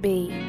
be.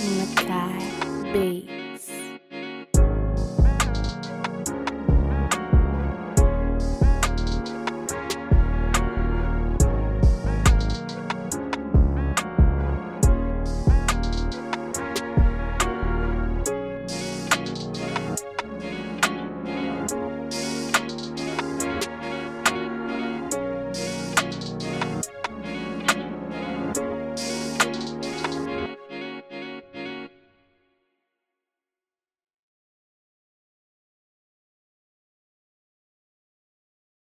Malachi B.